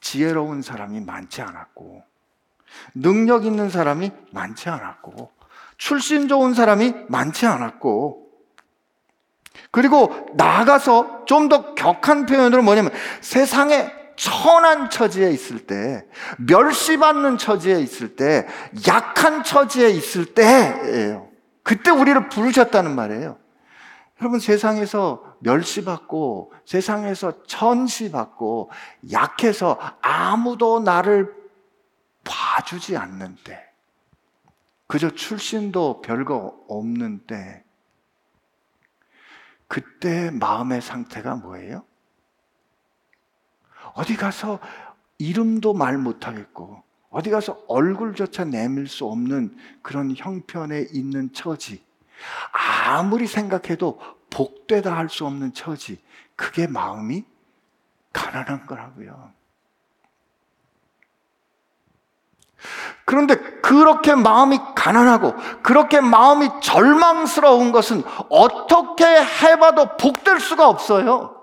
지혜로운 사람이 많지 않았고, 능력 있는 사람이 많지 않았고, 출신 좋은 사람이 많지 않았고, 그리고 나아가서 좀 더 격한 표현으로 뭐냐면 세상에 천한 처지에 있을 때, 멸시받는 처지에 있을 때, 약한 처지에 있을 때예요. 그때 우리를 부르셨다는 말이에요. 여러분 세상에서 멸시받고 세상에서 천시받고 약해서 아무도 나를 봐주지 않는데 그저 출신도 별거 없는데 그때 마음의 상태가 뭐예요? 어디 가서 이름도 말 못하겠고 어디 가서 얼굴조차 내밀 수 없는 그런 형편에 있는 처지 아무리 생각해도 복되다 할 수 없는 처지 그게 마음이 가난한 거라고요. 그런데 그렇게 마음이 가난하고 그렇게 마음이 절망스러운 것은 어떻게 해봐도 복될 수가 없어요.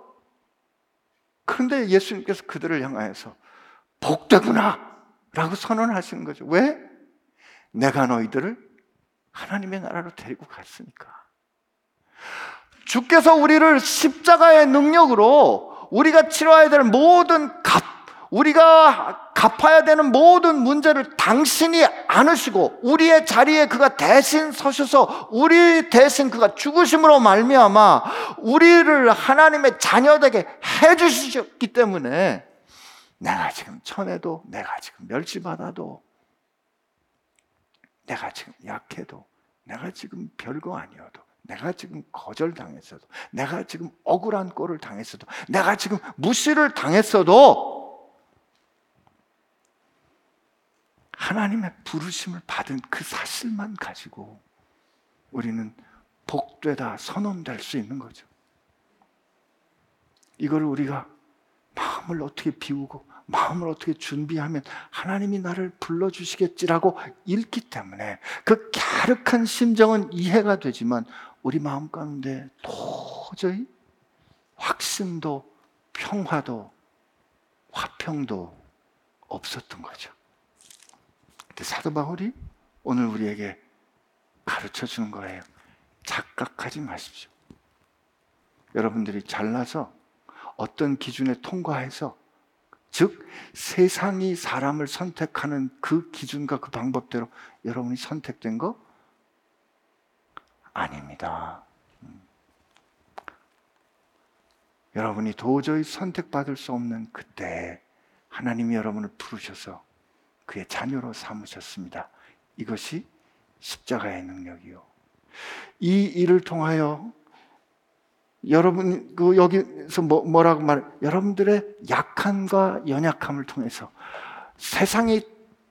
그런데 예수님께서 그들을 향하여서 복되구나 라고 선언하시는 거죠. 왜? 내가 너희들을 하나님의 나라로 데리고 갔으니까. 주께서 우리를 십자가의 능력으로 우리가 치러야 될 모든 값, 우리가 갚아야 되는 모든 문제를 당신이 안으시고 우리의 자리에 그가 대신 서셔서 우리 대신 그가 죽으심으로 말미암아 우리를 하나님의 자녀되게 해 주셨기 때문에 내가 지금 천해도 내가 지금 멸시받아도 내가 지금 약해도 내가 지금 별거 아니어도 내가 지금 거절당했어도 내가 지금 억울한 꼴을 당했어도 내가 지금 무시를 당했어도 하나님의 부르심을 받은 그 사실만 가지고 우리는 복되다 선언될 수 있는 거죠. 이걸 우리가 마음을 어떻게 비우고 마음을 어떻게 준비하면 하나님이 나를 불러주시겠지라고 읽기 때문에 그 갸륵한 심정은 이해가 되지만 우리 마음 가운데 도저히 확신도 평화도 화평도 없었던 거죠. 사도 바울이 오늘 우리에게 가르쳐 주는 거예요. 착각하지 마십시오. 여러분들이 잘나서 어떤 기준에 통과해서 즉 세상이 사람을 선택하는 그 기준과 그 방법대로 여러분이 선택된 거 아닙니다. 음. 여러분이 도저히 선택받을 수 없는 그때 하나님이 여러분을 부르셔서 그의 자녀로 삼으셨습니다. 이것이 십자가의 능력이요. 이 일을 통하여 여러분 그 여기서 뭐, 뭐라고 말? 여러분들의 약함과 연약함을 통해서 세상이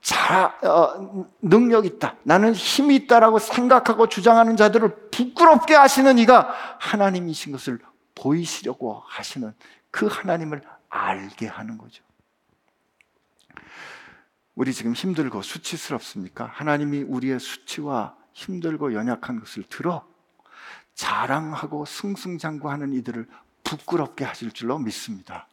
자, 어, 능력 있다. 나는 힘이 있다라고 생각하고 주장하는 자들을 부끄럽게 하시는 이가 하나님이신 것을 보이시려고 하시는 그 하나님을 알게 하는 거죠. 우리 지금 힘들고 수치스럽습니까? 하나님이 우리의 수치와 힘들고 연약한 것을 들어 자랑하고 승승장구하는 이들을 부끄럽게 하실 줄로 믿습니다.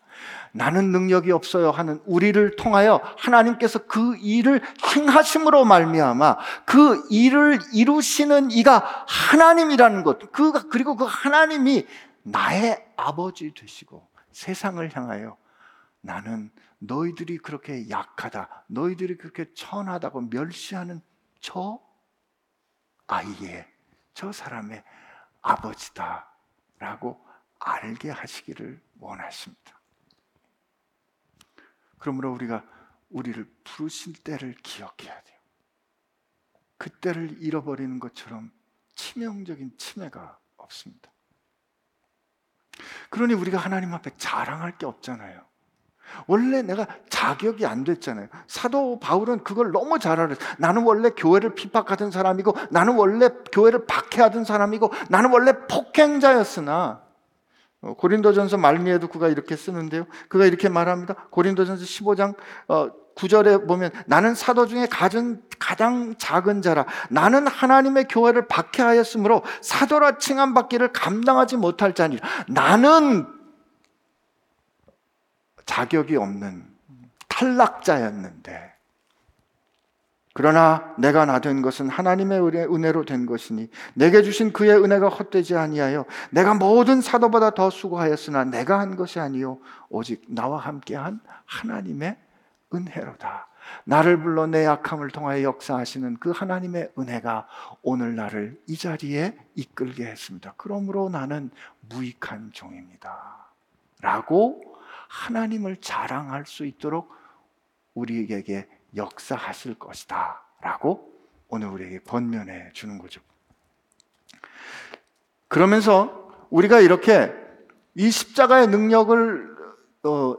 나는 능력이 없어요 하는 우리를 통하여 하나님께서 그 일을 행하심으로 말미암아 그 일을 이루시는 이가 하나님이라는 것. 그 그리고 그 하나님이 나의 아버지 되시고 세상을 향하여 나는 너희들이 그렇게 약하다, 너희들이 그렇게 천하다고 멸시하는 저 아이의, 저 사람의 아버지다라고 알게 하시기를 원하십니다. 그러므로 우리가 우리를 부르실 때를 기억해야 돼요. 그때를 잃어버리는 것처럼 치명적인 침해가 없습니다. 그러니 우리가 하나님 앞에 자랑할 게 없잖아요. 원래 내가 자격이 안 됐잖아요. 사도 바울은 그걸 너무 잘 알아요. 나는 원래 교회를 핍박하던 사람이고, 나는 원래 교회를 박해하던 사람이고, 나는 원래 폭행자였으나, 어, 고린도전서 말미에도 그가 이렇게 쓰는데요. 그가 이렇게 말합니다. 고린도전서 15장 9절에 어, 보면 나는 사도 중에 가장, 가장 작은 자라 나는 하나님의 교회를 박해하였으므로 사도라 칭함 받기를 감당하지 못할 자니라 나는 자격이 없는 탈락자였는데 그러나 내가 나 된 것은 하나님의 은혜로 된 것이니 내게 주신 그의 은혜가 헛되지 아니하여 내가 모든 사도보다 더 수고하였으나 내가 한 것이 아니요 오직 나와 함께한 하나님의 은혜로다. 나를 불러 내 약함을 통하여 역사하시는 그 하나님의 은혜가 오늘 나를 이 자리에 이끌게 했습니다. 그러므로 나는 무익한 종입니다. 라고 하나님을 자랑할 수 있도록 우리에게 역사하실 것이다. 라고 오늘 우리에게 권면해 주는 거죠. 그러면서 우리가 이렇게 이 십자가의 능력을 어,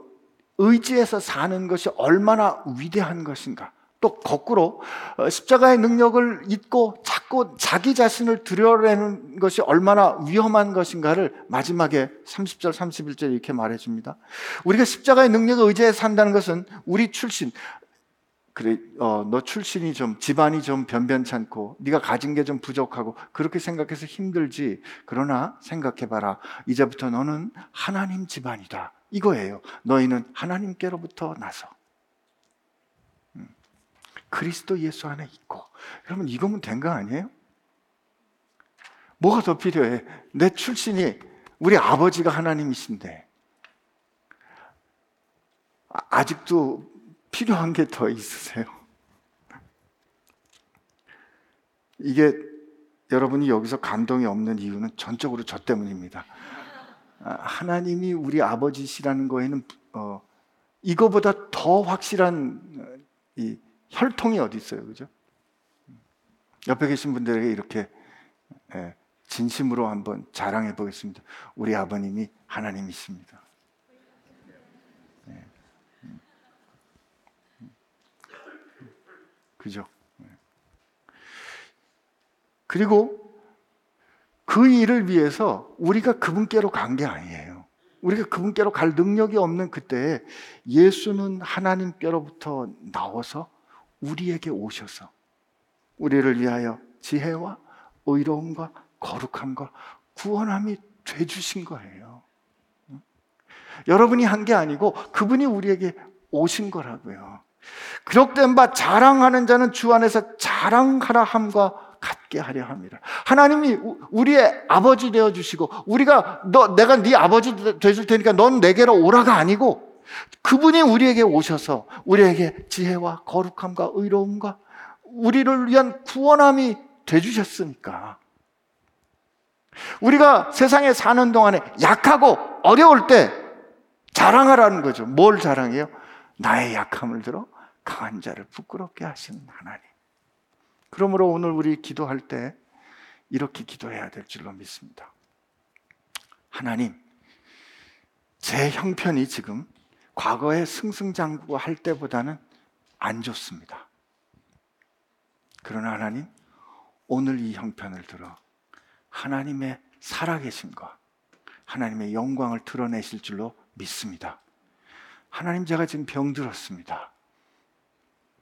의지해서 사는 것이 얼마나 위대한 것인가. 또 거꾸로 어, 십자가의 능력을 잊고 자꾸 자기 자신을 들여내는 것이 얼마나 위험한 것인가를 마지막에 30절, 31절 이렇게 말해 줍니다. 우리가 십자가의 능력을 의지해 산다는 것은 우리 출신, 그래, 어, 너 출신이 좀 집안이 좀 변변찮고 네가 가진 게 좀 부족하고 그렇게 생각해서 힘들지. 그러나 생각해봐라. 이제부터 너는 하나님 집안이다. 이거예요. 너희는 하나님께로부터 나서 음, 그리스도 예수 안에 있고. 여러분 이거면 된 거 아니에요? 뭐가 더 필요해? 내 출신이 우리 아버지가 하나님이신데 아, 아직도 필요한 게 더 있으세요? 이게 여러분이 여기서 감동이 없는 이유는 전적으로 저 때문입니다. 아, 하나님이 우리 아버지시라는 거에는 어, 이거보다 더 확실한 어, 이 혈통이 어디 있어요, 그죠? 옆에 계신 분들에게 이렇게 예, 진심으로 한번 자랑해 보겠습니다. 우리 아버님이 하나님이십니다. 예. 그죠? 예. 그리고 그 일을 위해서 우리가 그분께로 간 게 아니에요. 우리가 그분께로 갈 능력이 없는 그때 예수는 하나님께로부터 나와서 우리에게 오셔서 우리를 위하여 지혜와 의로움과 거룩함과 구원함이 돼 주신 거예요. 여러분이 한 게 아니고 그분이 우리에게 오신 거라고요. 기록된 바 자랑하는 자는 주 안에서 자랑하라 함과 갖게 하려 합니다. 하나님이 우리의 아버지 되어 주시고 우리가 너 내가 네 아버지 되줄 테니까 넌 내게로 오라가 아니고 그분이 우리에게 오셔서 우리에게 지혜와 거룩함과 의로움과 우리를 위한 구원함이 돼 주셨으니까 우리가 세상에 사는 동안에 약하고 어려울 때 자랑하라는 거죠. 뭘 자랑해요? 나의 약함을 들어 강한 자를 부끄럽게 하시는 하나님. 그러므로 오늘 우리 기도할 때 이렇게 기도해야 될 줄로 믿습니다. 하나님, 제 형편이 지금 과거에 승승장구 할 때보다는 안 좋습니다. 그러나 하나님, 오늘 이 형편을 들어 하나님의 살아계신과 하나님의 영광을 드러내실 줄로 믿습니다. 하나님, 제가 지금 병들었습니다.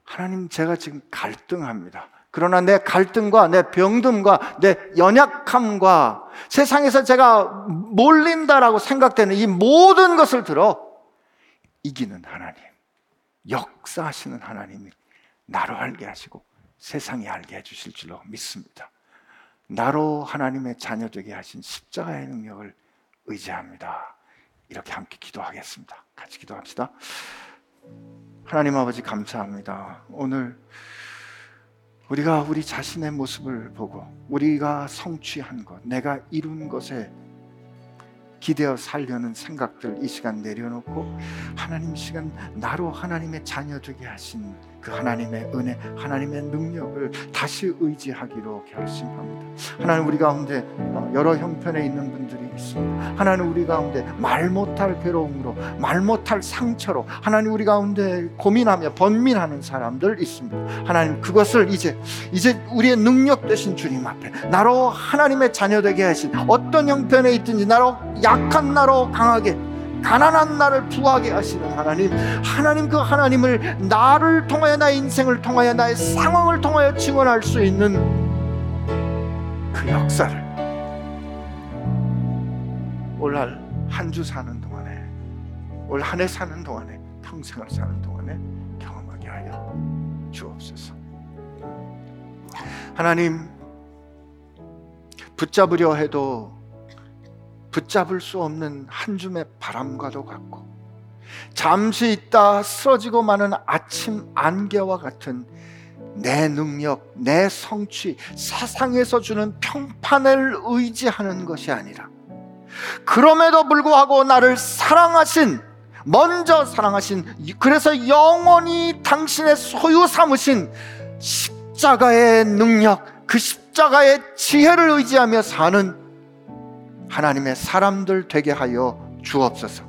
하나님, 제가 지금 갈등합니다. 그러나 내 갈등과 내 병듦과 내 연약함과 세상에서 제가 몰린다라고 생각되는 이 모든 것을 들어 이기는 하나님, 역사하시는 하나님이 나로 알게 하시고 세상에 알게 해주실 줄로 믿습니다. 나로 하나님의 자녀 되게 하신 십자가의 능력을 의지합니다. 이렇게 함께 기도하겠습니다. 같이 기도합시다. 하나님 아버지 감사합니다. 오늘 우리가 우리 자신의 모습을 보고 우리가 성취한 것, 내가 이룬 것에 기대어 살려는 생각들 이 시간 내려놓고 하나님 시간 나로 하나님의 자녀 되게 하신 그 하나님의 은혜, 하나님의 능력을 다시 의지하기로 결심합니다. 하나님 우리 가운데 여러 형편에 있는 분들이 있습니다. 하나님 우리 가운데 말 못할 괴로움으로, 말 못할 상처로 하나님 우리 가운데 고민하며 번민하는 사람들 있습니다. 하나님 그것을 이제 이제 우리의 능력 되신 주님 앞에 나로 하나님의 자녀 되게 하신 어떤 형편에 있든지 나로 약한 나로 강하게 가난한 나를 부하게 하시는 하나님, 하나님 그 하나님을 나를 통하여 나의 인생을 통하여 나의 상황을 통하여 증언할 수 있는 그 역사를 올한주 사는 동안에 올 한 해 사는 동안에 평생을 사는 동안에 경험하게 하여 주옵소서. 하나님 붙잡으려 해도 붙잡을 수 없는 한 줌의 바람과도 같고 잠시 있다 쓰러지고 마는 아침 안개와 같은 내 능력, 내 성취, 세상에서 주는 평판을 의지하는 것이 아니라 그럼에도 불구하고 나를 사랑하신 먼저 사랑하신 그래서 영원히 당신의 소유 삼으신 십자가의 능력 그 십자가의 지혜를 의지하며 사는 하나님의 사람들 되게 하여 주옵소서.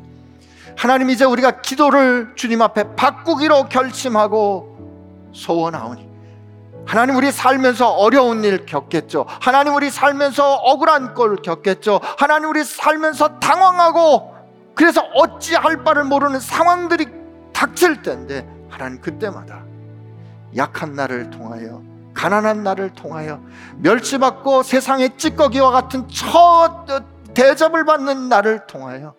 하나님 이제 우리가 기도를 주님 앞에 바꾸기로 결심하고 소원하오니 하나님 우리 살면서 어려운 일 겪겠죠. 하나님 우리 살면서 억울한 걸 겪겠죠. 하나님 우리 살면서 당황하고 그래서 어찌할 바를 모르는 상황들이 닥칠 때인데 하나님 그때마다 약한 나를 통하여 가난한 나를 통하여 멸치받고 세상의 찌꺼기와 같은 첫 대접을 받는 나를 통하여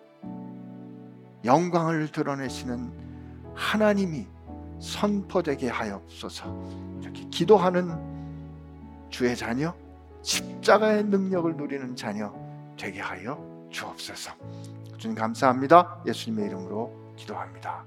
영광을 드러내시는 하나님이 선포되게 하옵소서. 이렇게 기도하는 주의 자녀, 십자가의 능력을 누리는 자녀 되게 하여 주옵소서. 주님 감사합니다. 예수님의 이름으로 기도합니다.